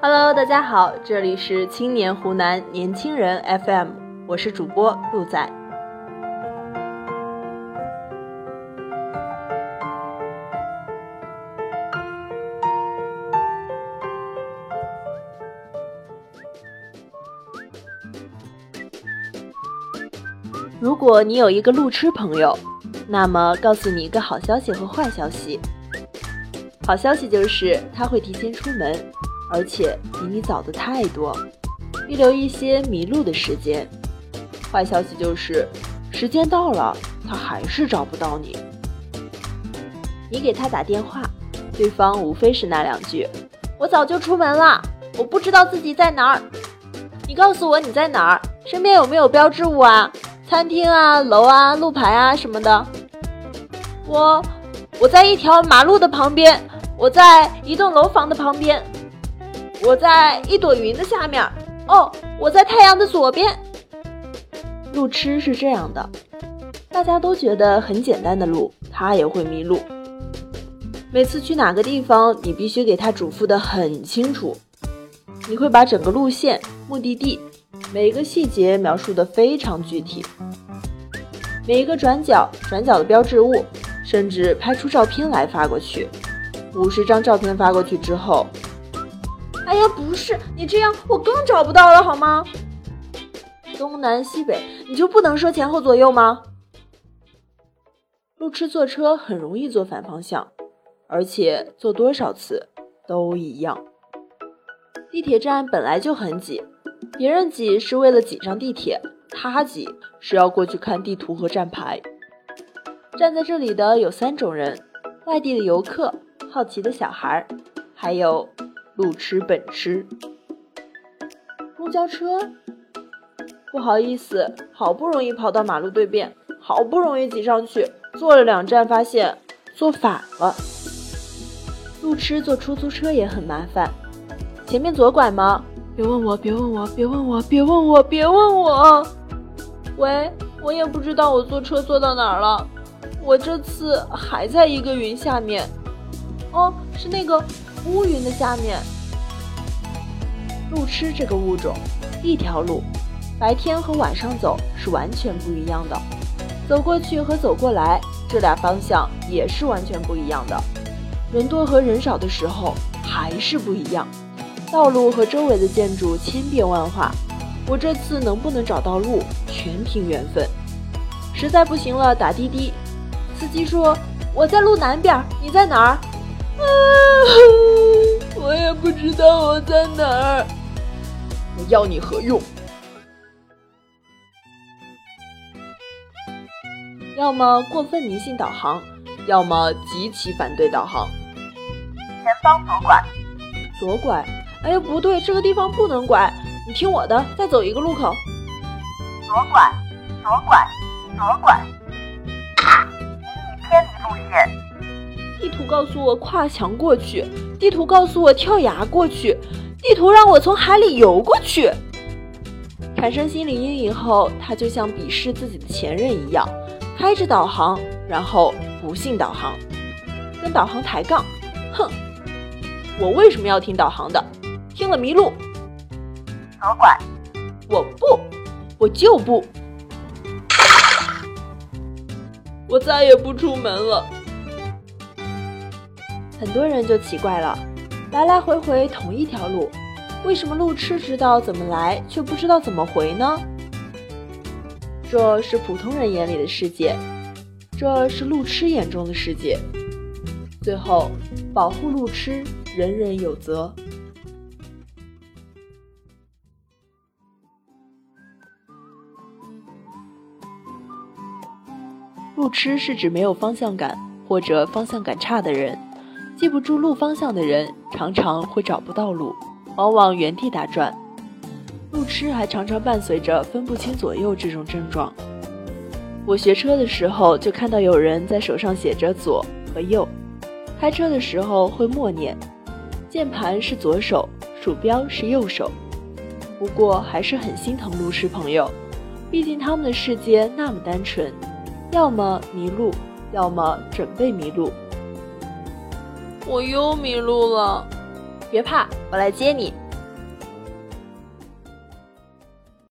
Hello，大家好，这里是青年湖南年轻人 FM，我是主播陆仔。如果你有一个路痴朋友，那么告诉你一个好消息和坏消息。好消息就是他会提前出门，而且比你早的太多，预留一些迷路的时间。坏消息就是时间到了，他还是找不到你。你给他打电话，对方无非是那两句：“我早就出门了，我不知道自己在哪儿。”你告诉我你在哪儿，身边有没有标志物啊？餐厅啊，楼啊，路牌啊什么的。我，我在一条马路的旁边，我在一栋楼房的旁边，我在一朵云的下面。哦，我在太阳的左边。路痴是这样的，大家都觉得很简单的路，他也会迷路。每次去哪个地方，你必须给他嘱咐的很清楚，你会把整个路线、目的地。每一个细节描述的非常具体，每一个转角、转角的标志物，甚至拍出照片来发过去。五十张照片发过去之后，哎呀，不是你这样，我更找不到了，好吗？东南西北，你就不能说前后左右吗？路痴坐车很容易坐反方向，而且坐多少次都一样。地铁站本来就很挤。别人挤是为了挤上地铁，他挤是要过去看地图和站牌。站在这里的有三种人：外地的游客、好奇的小孩，还有路痴本痴。公交车，不好意思，好不容易跑到马路对面，好不容易挤上去，坐了两站发现坐反了。路痴坐出租车也很麻烦，前面左拐吗？别问我，别问我，别问我，别问我，别问我。喂，我也不知道我坐车坐到哪儿了。我这次还在一个云下面。哦，是那个乌云的下面。路痴这个物种，一条路，白天和晚上走是完全不一样的。走过去和走过来，这俩方向也是完全不一样的。人多和人少的时候还是不一样。道路和周围的建筑千变万化，我这次能不能找到路，全凭缘分。实在不行了，打滴滴。司机说我在路南边，你在哪儿？啊，我也不知道我在哪儿。我要你何用？要么过分迷信导航，要么极其反对导航。前方左拐，左拐。哎呀，不对，这个地方不能拐，你听我的，再走一个路口，左拐，左拐，左拐，请你偏离路线。地图告诉我跨墙过去，地图告诉我跳崖过去，地图让我从海里游过去。产生心理阴影后，他就像鄙视自己的前任一样，开着导航，然后不信导航，跟导航抬杠。哼，我为什么要听导航的？听了迷路，左拐，我不，我就不，我再也不出门了。很多人就奇怪了，来来回回同一条路，为什么路痴知道怎么来，却不知道怎么回呢？这是普通人眼里的世界，这是路痴眼中的世界。最后，保护路痴，人人有责。路痴是指没有方向感或者方向感差的人，记不住路方向的人常常会找不到路，往往原地打转。路痴还常常伴随着分不清左右这种症状。我学车的时候就看到有人在手上写着左和右，开车的时候会默念，键盘是左手，鼠标是右手。不过还是很心疼路痴朋友，毕竟他们的世界那么单纯。要么迷路，要么准备迷路。我又迷路了，别怕，我来接你。